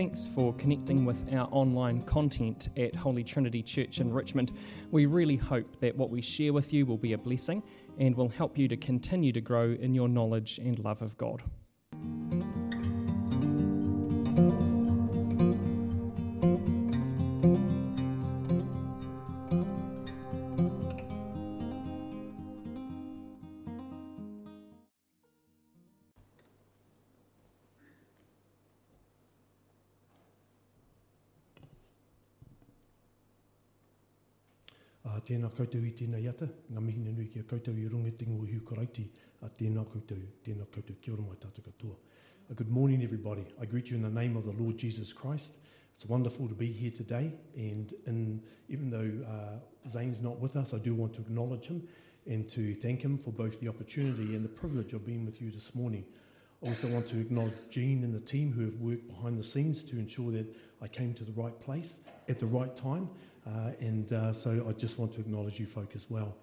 Thanks for connecting with our online content at Holy Trinity Church in Richmond. We really hope that what we share with you will be a blessing and will help you to continue to grow in your knowledge and love of God. Tēnā koutou i tēnā iata, ngā mihi nui ki a koutou i runga tingo i hukoraiti, a tēnā koutou, tēnā koutou, kia ora mai tātou katoa. A good morning, everybody. I greet you in the name of the Lord Jesus Christ. It's wonderful to be here today, and in, even though uh, Zane's not with us, I do want to acknowledge him and to thank him for both the opportunity and the privilege of being with you this morning. I also want to acknowledge Jean and the team who have worked behind the scenes to ensure that I came to the right place at the right time and uh, so I just want to acknowledge you folk as well.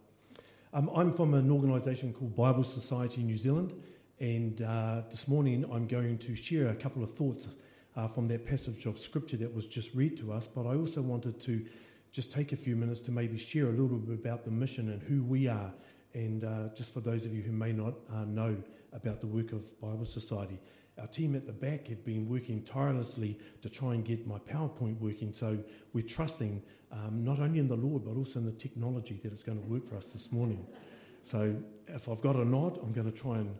Um, I'm from an organisation called Bible Society New Zealand, and uh, this morning I'm going to share a couple of thoughts uh, from that passage of scripture that was just read to us. But I also wanted to just take a few minutes to maybe share a little bit about the mission and who we are, and uh, just for those of you who may not uh, know about the work of Bible Society. Our team at the back have been working tirelessly to try and get my PowerPoint working. So we're trusting um, not only in the Lord, but also in the technology that it's going to work for us this morning. So if I've got a nod, I'm going to try and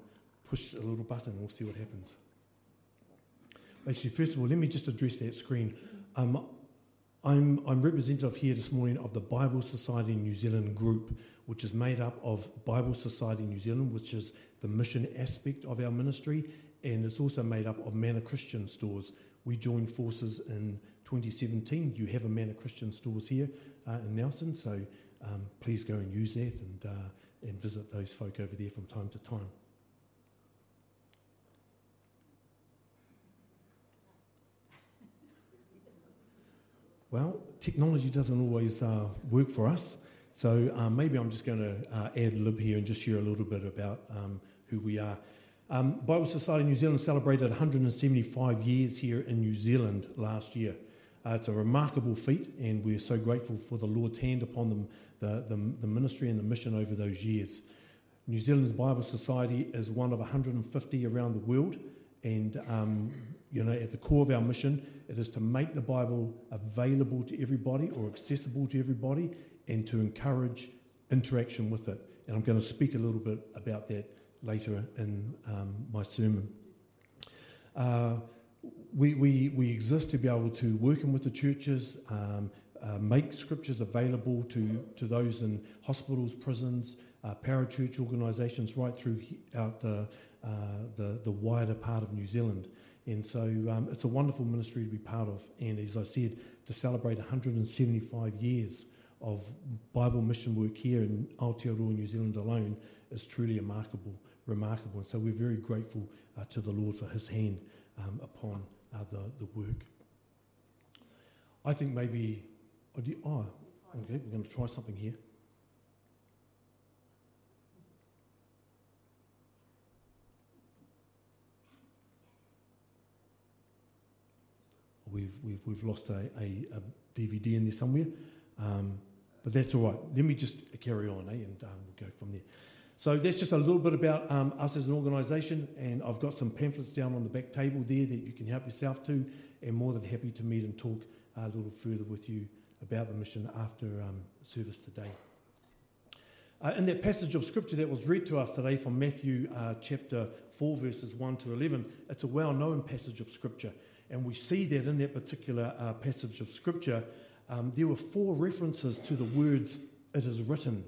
push a little button and we'll see what happens. Actually, first of all, let me just address that screen. Um, I'm, I'm representative here this morning of the Bible Society New Zealand group, which is made up of Bible Society New Zealand, which is the mission aspect of our ministry, and it's also made up of Manna Christian stores. We joined forces in 2017. You have a Manna Christian stores here uh, in Nelson, so um, please go and use that and, uh, and visit those folk over there from time to time. Well, technology doesn't always uh, work for us, so um, maybe I'm just going to uh, ad lib here and just share a little bit about um, who we are. Um, Bible Society New Zealand celebrated 175 years here in New Zealand last year. Uh, it's a remarkable feat, and we're so grateful for the Lord's hand upon them, the, the, the ministry and the mission over those years. New Zealand's Bible Society is one of 150 around the world, and um, you know, at the core of our mission, it is to make the Bible available to everybody or accessible to everybody, and to encourage interaction with it. And I'm going to speak a little bit about that later in um, my sermon. Uh, we, we, we exist to be able to work in with the churches, um, uh, make scriptures available to, to those in hospitals, prisons, uh, parachurch organisations, right throughout the, uh, the, the wider part of New Zealand. And so um, it's a wonderful ministry to be part of. And as I said, to celebrate 175 years of Bible mission work here in Aotearoa, New Zealand alone is truly remarkable. Remarkable. And so we're very grateful uh, to the Lord for his hand um, upon uh, the, the work. I think maybe, oh, you, oh, okay, we're going to try something here. We've, we've, we've lost a, a, a DVD in there somewhere, um, but that's all right. Let me just carry on, eh, and um, we'll go from there. So that's just a little bit about um, us as an organisation, and I've got some pamphlets down on the back table there that you can help yourself to, and more than happy to meet and talk a little further with you about the mission after um, service today. Uh, in that passage of scripture that was read to us today from Matthew uh, chapter 4, verses 1 to 11, it's a well known passage of scripture. And we see that in that particular uh, passage of scripture, um, there were four references to the words, it is written.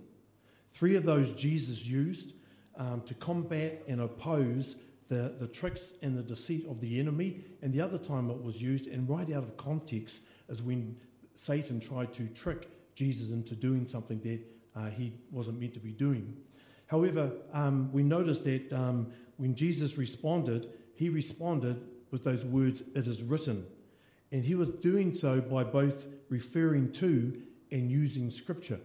Three of those Jesus used um, to combat and oppose the, the tricks and the deceit of the enemy, and the other time it was used, and right out of context, is when Satan tried to trick Jesus into doing something that uh, he wasn't meant to be doing. However, um, we notice that um, when Jesus responded, he responded with those words, It is written. And he was doing so by both referring to and using scripture.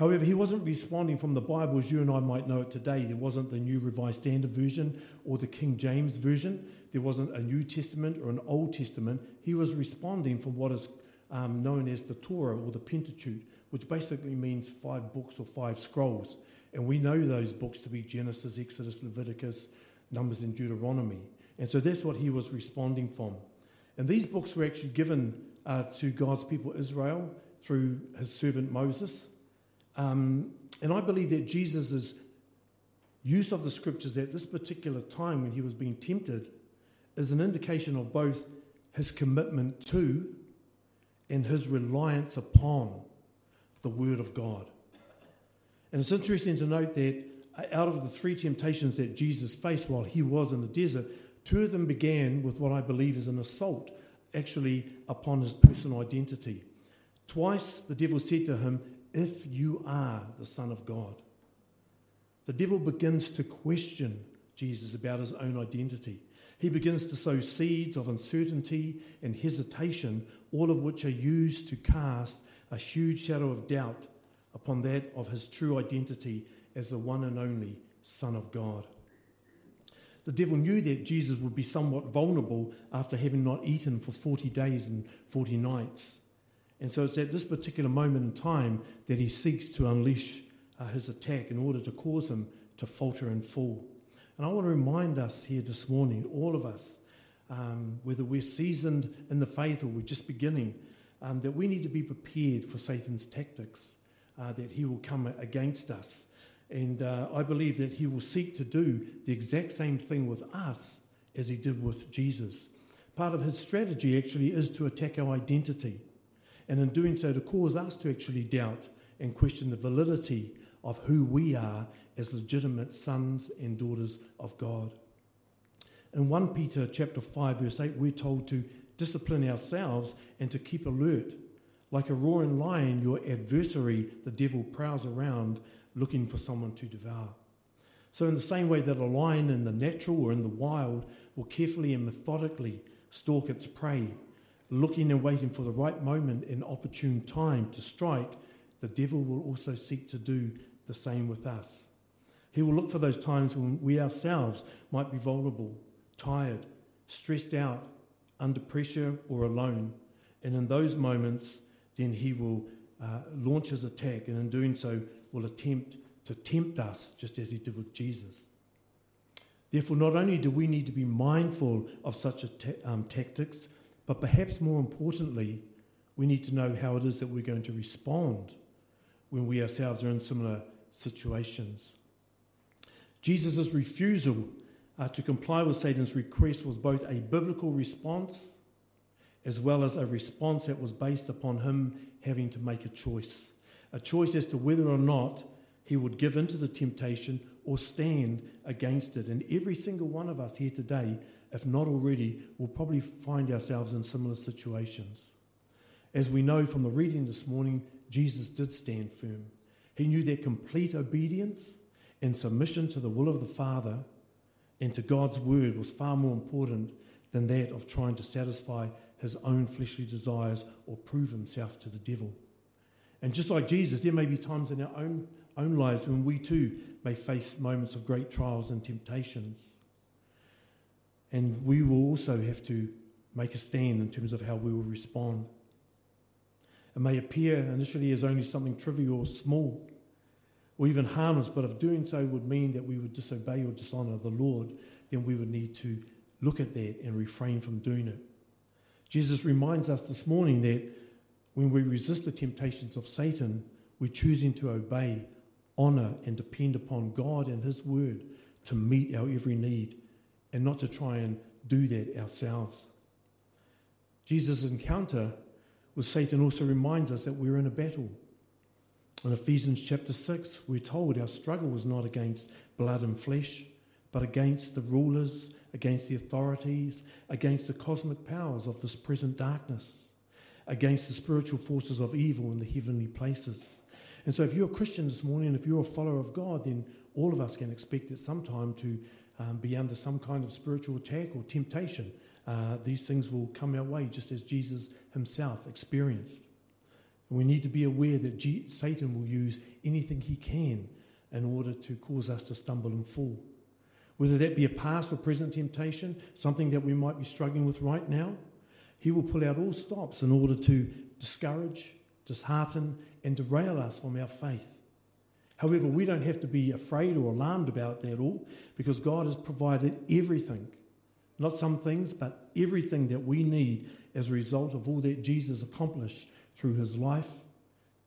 However, he wasn't responding from the Bible as you and I might know it today. There wasn't the New Revised Standard Version or the King James Version. There wasn't a New Testament or an Old Testament. He was responding from what is um, known as the Torah or the Pentateuch, which basically means five books or five scrolls. And we know those books to be Genesis, Exodus, Leviticus, Numbers, and Deuteronomy. And so that's what he was responding from. And these books were actually given uh, to God's people Israel through his servant Moses. Um, and I believe that Jesus' use of the scriptures at this particular time when he was being tempted is an indication of both his commitment to and his reliance upon the Word of God. And it's interesting to note that out of the three temptations that Jesus faced while he was in the desert, two of them began with what I believe is an assault, actually, upon his personal identity. Twice the devil said to him, if you are the Son of God. The devil begins to question Jesus about his own identity. He begins to sow seeds of uncertainty and hesitation, all of which are used to cast a huge shadow of doubt upon that of his true identity as the one and only Son of God. The devil knew that Jesus would be somewhat vulnerable after having not eaten for 40 days and 40 nights. And so it's at this particular moment in time that he seeks to unleash uh, his attack in order to cause him to falter and fall. And I want to remind us here this morning, all of us, um, whether we're seasoned in the faith or we're just beginning, um, that we need to be prepared for Satan's tactics, uh, that he will come against us. And uh, I believe that he will seek to do the exact same thing with us as he did with Jesus. Part of his strategy actually is to attack our identity and in doing so to cause us to actually doubt and question the validity of who we are as legitimate sons and daughters of God. In 1 Peter chapter 5 verse 8 we're told to discipline ourselves and to keep alert. Like a roaring lion your adversary the devil prowls around looking for someone to devour. So in the same way that a lion in the natural or in the wild will carefully and methodically stalk its prey looking and waiting for the right moment and opportune time to strike, the devil will also seek to do the same with us. He will look for those times when we ourselves might be vulnerable, tired, stressed out, under pressure, or alone. And in those moments, then he will uh, launch his attack, and in doing so, will attempt to tempt us, just as he did with Jesus. Therefore, not only do we need to be mindful of such um, tactics, but perhaps more importantly, we need to know how it is that we're going to respond when we ourselves are in similar situations. Jesus' refusal uh, to comply with Satan's request was both a biblical response as well as a response that was based upon him having to make a choice. A choice as to whether or not he would give in to the temptation or stand against it. And every single one of us here today if not already, we'll probably find ourselves in similar situations. As we know from the reading this morning, Jesus did stand firm. He knew that complete obedience and submission to the will of the Father and to God's word was far more important than that of trying to satisfy his own fleshly desires or prove himself to the devil. And just like Jesus, there may be times in our own, own lives when we too may face moments of great trials and temptations. And we will also have to make a stand in terms of how we will respond. It may appear initially as only something trivial or small, or even harmless, but if doing so would mean that we would disobey or dishonour the Lord, then we would need to look at that and refrain from doing it. Jesus reminds us this morning that when we resist the temptations of Satan, we're choosing to obey, honour, and depend upon God and His Word to meet our every need and not to try and do that ourselves. Jesus' encounter with Satan also reminds us that we're in a battle. In Ephesians chapter 6, we're told our struggle was not against blood and flesh, but against the rulers, against the authorities, against the cosmic powers of this present darkness, against the spiritual forces of evil in the heavenly places. And so, if you're a Christian this morning, if you're a follower of God, then all of us can expect at some time to um, be under some kind of spiritual attack or temptation. Uh, these things will come our way just as Jesus himself experienced. And we need to be aware that G- Satan will use anything he can in order to cause us to stumble and fall. Whether that be a past or present temptation, something that we might be struggling with right now, he will pull out all stops in order to discourage, dishearten, and derail us from our faith. However, we don't have to be afraid or alarmed about that all because God has provided everything. Not some things, but everything that we need as a result of all that Jesus accomplished through his life,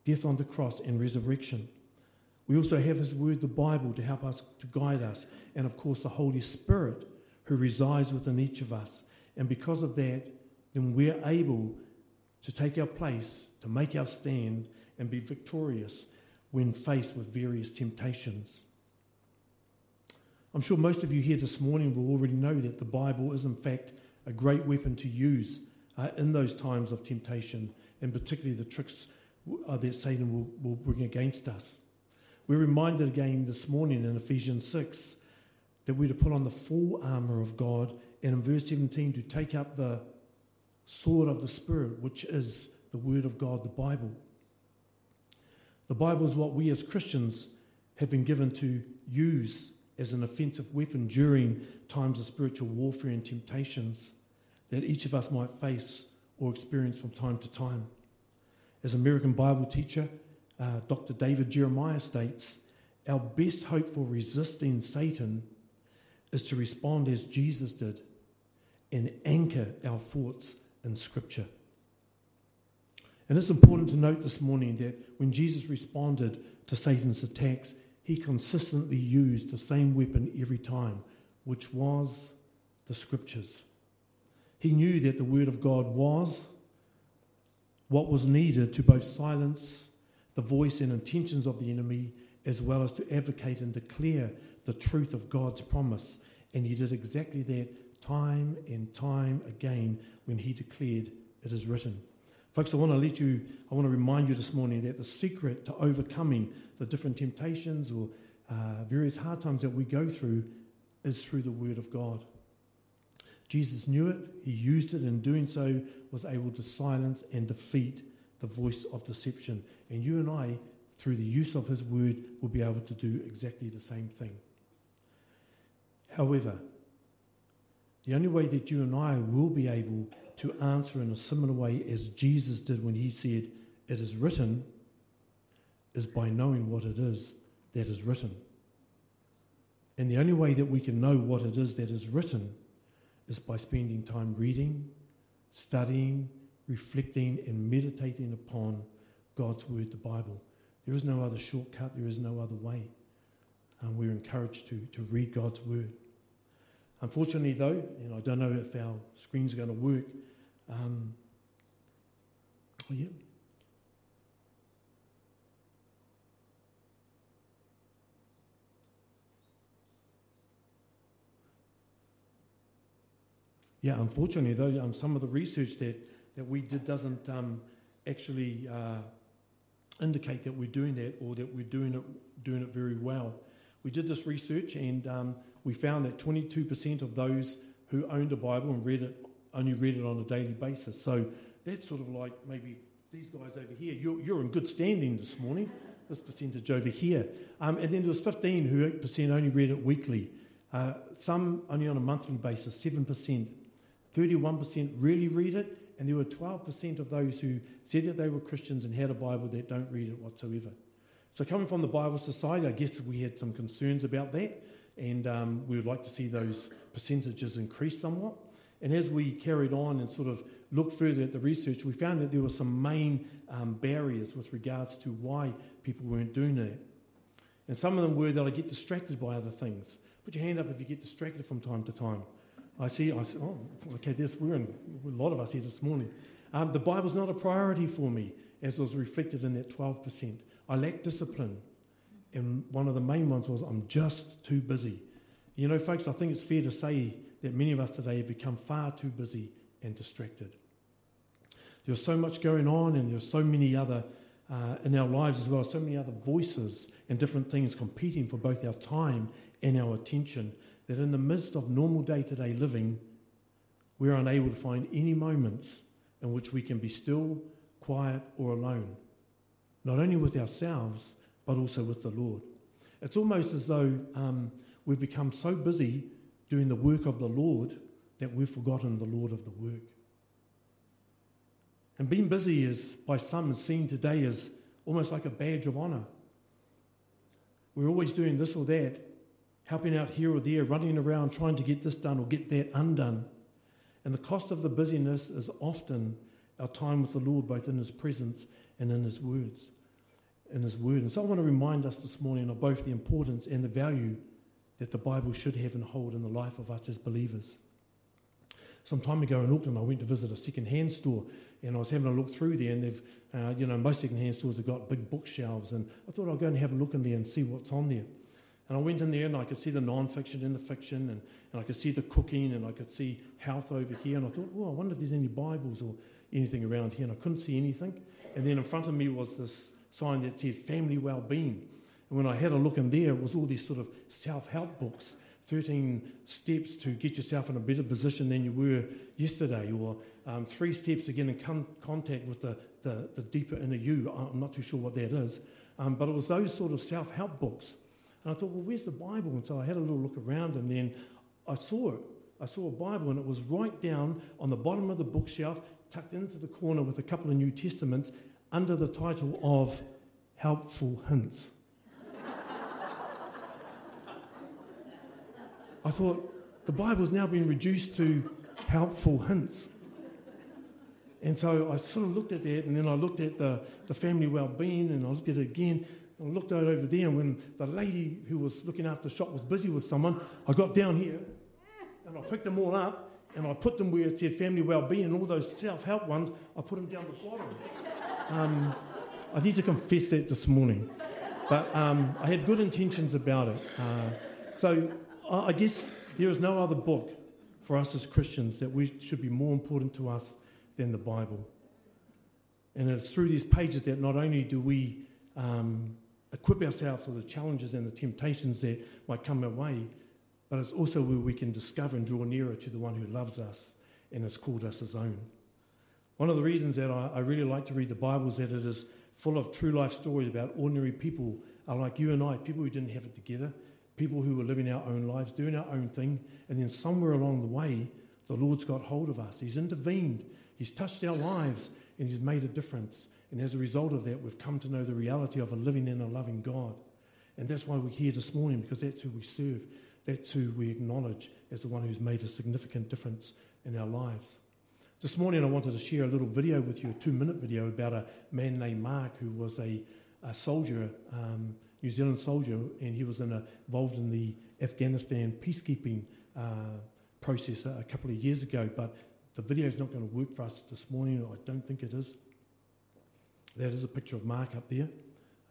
death on the cross, and resurrection. We also have his word, the Bible, to help us, to guide us, and of course, the Holy Spirit who resides within each of us. And because of that, then we're able to take our place, to make our stand, and be victorious when faced with various temptations. I'm sure most of you here this morning will already know that the Bible is, in fact, a great weapon to use uh, in those times of temptation, and particularly the tricks uh, that Satan will, will bring against us. We're reminded again this morning in Ephesians 6 that we're to put on the full armour of God, and in verse 17, to take up the sword of the Spirit, which is the Word of God, the Bible. The Bible is what we as Christians have been given to use as an offensive weapon during times of spiritual warfare and temptations that each of us might face or experience from time to time. As American Bible teacher, uh, Dr. David Jeremiah states, our best hope for resisting Satan is to respond as Jesus did and anchor our thoughts in Scripture. And it's important to note this morning that when Jesus responded to Satan's attacks, he consistently used the same weapon every time, which was the Scriptures. He knew that the Word of God was what was needed to both silence the voice and intentions of the enemy, as well as to advocate and declare the truth of God's promise. And he did exactly that time and time again when he declared, It is written. Folks, I want to let you, I want to remind you this morning that the secret to overcoming the different temptations or uh, various hard times that we go through is through the Word of God. Jesus knew it, he used it, and in doing so was able to silence and defeat the voice of deception. And you and I, through the use of his word, will be able to do exactly the same thing. However, the only way that you and I will be able to answer in a similar way as Jesus did when he said, It is written, is by knowing what it is that is written. And the only way that we can know what it is that is written is by spending time reading, studying, reflecting, and meditating upon God's Word, the Bible. There is no other shortcut, there is no other way. And we're encouraged to, to read God's Word. Unfortunately, though, and I don't know if our screen's are going to work, um, oh, yeah. Yeah, unfortunately, though, um, some of the research that, that we did doesn't um, actually uh, indicate that we're doing that or that we're doing it, doing it very well. We did this research and um, we found that 22% of those who owned a Bible and read it only read it on a daily basis. So that's sort of like maybe these guys over here. You're, you're in good standing this morning, this percentage over here. Um, and then there was 15 who 8% only read it weekly. Uh, some only on a monthly basis, 7%. 31% really read it, and there were 12% of those who said that they were Christians and had a Bible that don't read it whatsoever. So, coming from the Bible Society, I guess we had some concerns about that, and um, we would like to see those percentages increase somewhat. And as we carried on and sort of looked further at the research, we found that there were some main um, barriers with regards to why people weren't doing that. And some of them were that I get distracted by other things. Put your hand up if you get distracted from time to time. I see, I see oh, okay, this, we're in, a lot of us here this morning. Um, the Bible's not a priority for me, as was reflected in that 12%. I lack discipline. And one of the main ones was, I'm just too busy. You know, folks, I think it's fair to say that many of us today have become far too busy and distracted. There's so much going on, and there's so many other uh, in our lives as well, so many other voices and different things competing for both our time and our attention that in the midst of normal day to day living, we're unable to find any moments in which we can be still, quiet, or alone not only with ourselves, but also with the Lord. It's almost as though um, we've become so busy doing the work of the Lord that we've forgotten the Lord of the work. And being busy is, by some, seen today as almost like a badge of honour. We're always doing this or that, helping out here or there, running around trying to get this done or get that undone. And the cost of the busyness is often our time with the Lord, both in His presence and in His words. In His word. And so I want to remind us this morning of both the importance and the value that the Bible should have and hold in the life of us as believers. Some time ago in Auckland, I went to visit a second-hand store, and I was having a look through there, and they've, uh, you know, most second-hand stores have got big bookshelves, and I thought I'd go and have a look in there and see what's on there. And I went in there and I could see the non-fiction and the fiction, and, and I could see the cooking, and I could see health over here, and I thought, oh, I wonder if there's any Bibles or anything around here, and I couldn't see anything. And then in front of me was this sign that said family well-being. And when I had a look in there, it was all these sort of self-help books, 13 steps to get yourself in a better position than you were yesterday, or um, three steps to get in con- contact with the, the, the, deeper inner you. I'm not too sure what that is. Um, but it was those sort of self-help books. And I thought, well, where's the Bible? And so I had a little look around, and then I saw it. I saw a Bible, and it was right down on the bottom of the bookshelf, tucked into the corner with a couple of New Testaments under the title of Helpful Hints. I thought, the Bible's now been reduced to helpful hints. And so I sort of looked at that, and then I looked at the, the family well-being, and I looked at it again. And looked out over there, and when the lady who was looking after the shop was busy with someone, I got down here, and I picked them all up, and I put them where it said family well-being, and all those self-help ones, I put them down the bottom. Um, I need to confess that this morning. But um, I had good intentions about it. Uh, so I guess there is no other book for us as Christians that we should be more important to us than the Bible. And it's through these pages that not only do we um, equip ourselves for the challenges and the temptations that might come our way, but it's also where we can discover and draw nearer to the one who loves us and has called us his own. One of the reasons that I, I really like to read the Bible is that it is full of true life stories about ordinary people like you and I, people who didn't have it together, people who were living our own lives, doing our own thing, and then somewhere along the way, the Lord's got hold of us. He's intervened, He's touched our lives, and He's made a difference. And as a result of that, we've come to know the reality of a living and a loving God. And that's why we're here this morning, because that's who we serve. That's who we acknowledge as the one who's made a significant difference in our lives. This morning, I wanted to share a little video with you, a two minute video about a man named Mark who was a, a soldier um, New Zealand soldier, and he was in a, involved in the Afghanistan peacekeeping uh, process a, a, couple of years ago. But the video is not going to work for us this morning. I don't think it is. That is a picture of Mark up there,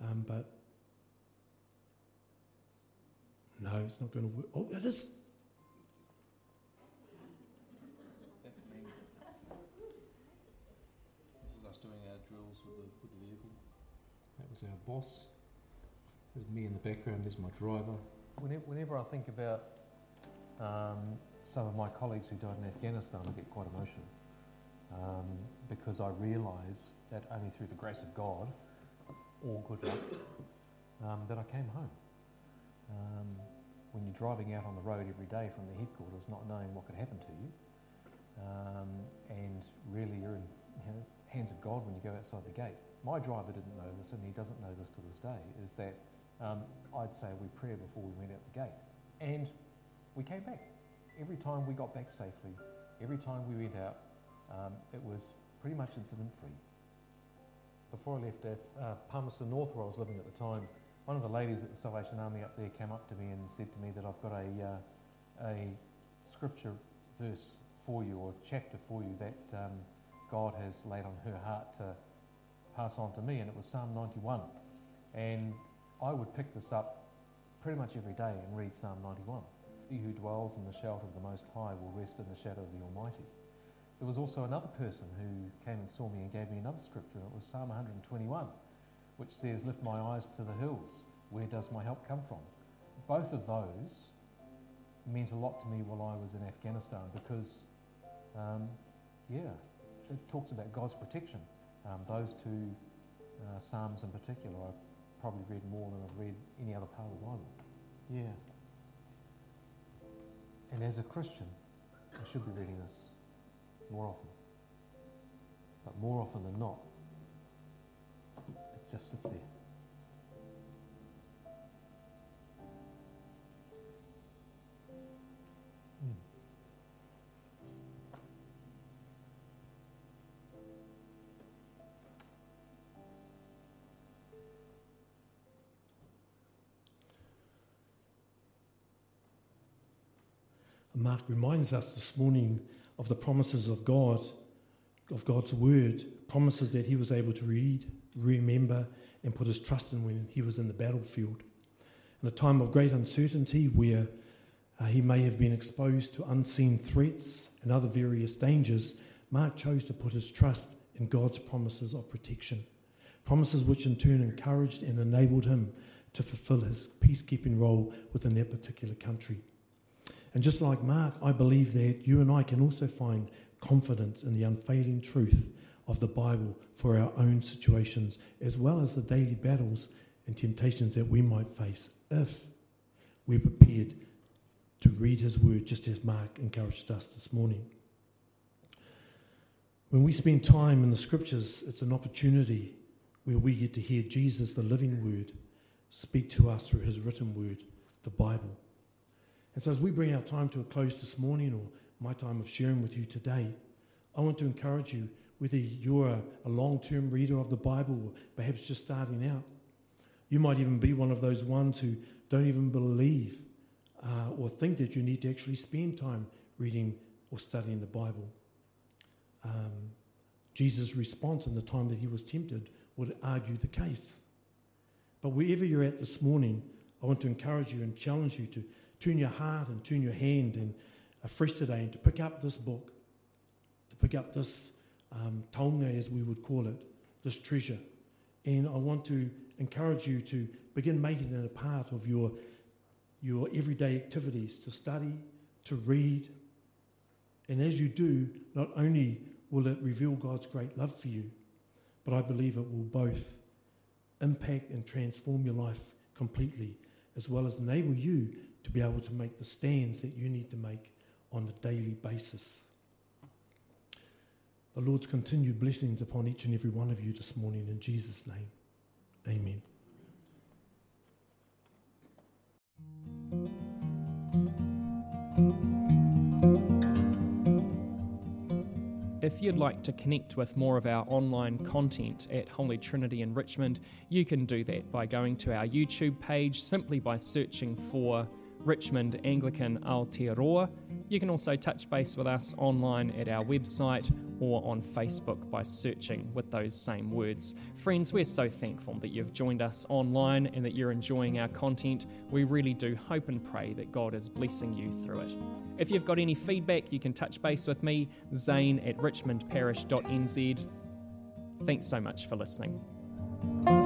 um, but no, it's not going to work. Oh, it is. That's me. This is us doing our drills with the, with the vehicle. That was our boss. There's me in the background, there's my driver. Whenever, whenever I think about um, some of my colleagues who died in Afghanistan, I get quite emotional um, because I realise that only through the grace of God, all good luck, um, that I came home. Um, when you're driving out on the road every day from the headquarters, not knowing what could happen to you, um, and really you're in you know, hands of God when you go outside the gate. My driver didn't know this, and he doesn't know this to this day, is that um, I'd say we prayed before we went out the gate. And we came back. Every time we got back safely, every time we went out, um, it was pretty much incident free. Before I left at uh, Palmerston North, where I was living at the time, one of the ladies at the Salvation Army up there came up to me and said to me that I've got a, uh, a scripture verse for you or chapter for you that um, God has laid on her heart to pass on to me, and it was Psalm 91. And I would pick this up pretty much every day and read Psalm 91. He who dwells in the shelter of the Most High will rest in the shadow of the Almighty. There was also another person who came and saw me and gave me another scripture. It was Psalm 121, which says, Lift my eyes to the hills. Where does my help come from? Both of those meant a lot to me while I was in Afghanistan because, um, yeah, it talks about God's protection. Um, those two uh, Psalms in particular, I've probably read more than I've read any other part of the Bible. Yeah. And as a Christian, I should be reading this more often. But more often than not, it just sits there. Hmm. Mark reminds us this morning of the promises of God, of God's word, promises that he was able to read, remember, and put his trust in when he was in the battlefield. In a time of great uncertainty where uh, he may have been exposed to unseen threats and other various dangers, Mark chose to put his trust in God's promises of protection. Promises which in turn encouraged and enabled him to fulfill his peacekeeping role within that particular country. And just like Mark, I believe that you and I can also find confidence in the unfailing truth of the Bible for our own situations, as well as the daily battles and temptations that we might face if we're prepared to read his word, just as Mark encouraged us this morning. When we spend time in the scriptures, it's an opportunity where we get to hear Jesus, the living word, speak to us through his written word, the Bible. And so, as we bring our time to a close this morning, or my time of sharing with you today, I want to encourage you whether you're a, a long term reader of the Bible or perhaps just starting out. You might even be one of those ones who don't even believe uh, or think that you need to actually spend time reading or studying the Bible. Um, Jesus' response in the time that he was tempted would argue the case. But wherever you're at this morning, I want to encourage you and challenge you to tune your heart and tune your hand and afresh today and to pick up this book, to pick up this um, taonga, as we would call it, this treasure. And I want to encourage you to begin making it a part of your, your everyday activities, to study, to read. And as you do, not only will it reveal God's great love for you, but I believe it will both impact and transform your life completely, as well as enable you to be able to make the stands that you need to make on a daily basis. The Lord's continued blessings upon each and every one of you this morning in Jesus' name. Amen. If you'd like to connect with more of our online content at Holy Trinity in Richmond, you can do that by going to our YouTube page simply by searching for Richmond Anglican Aotearoa. You can also touch base with us online at our website or on Facebook by searching with those same words. Friends, we're so thankful that you've joined us online and that you're enjoying our content. We really do hope and pray that God is blessing you through it. If you've got any feedback, you can touch base with me, Zane at richmondparish.nz. Thanks so much for listening.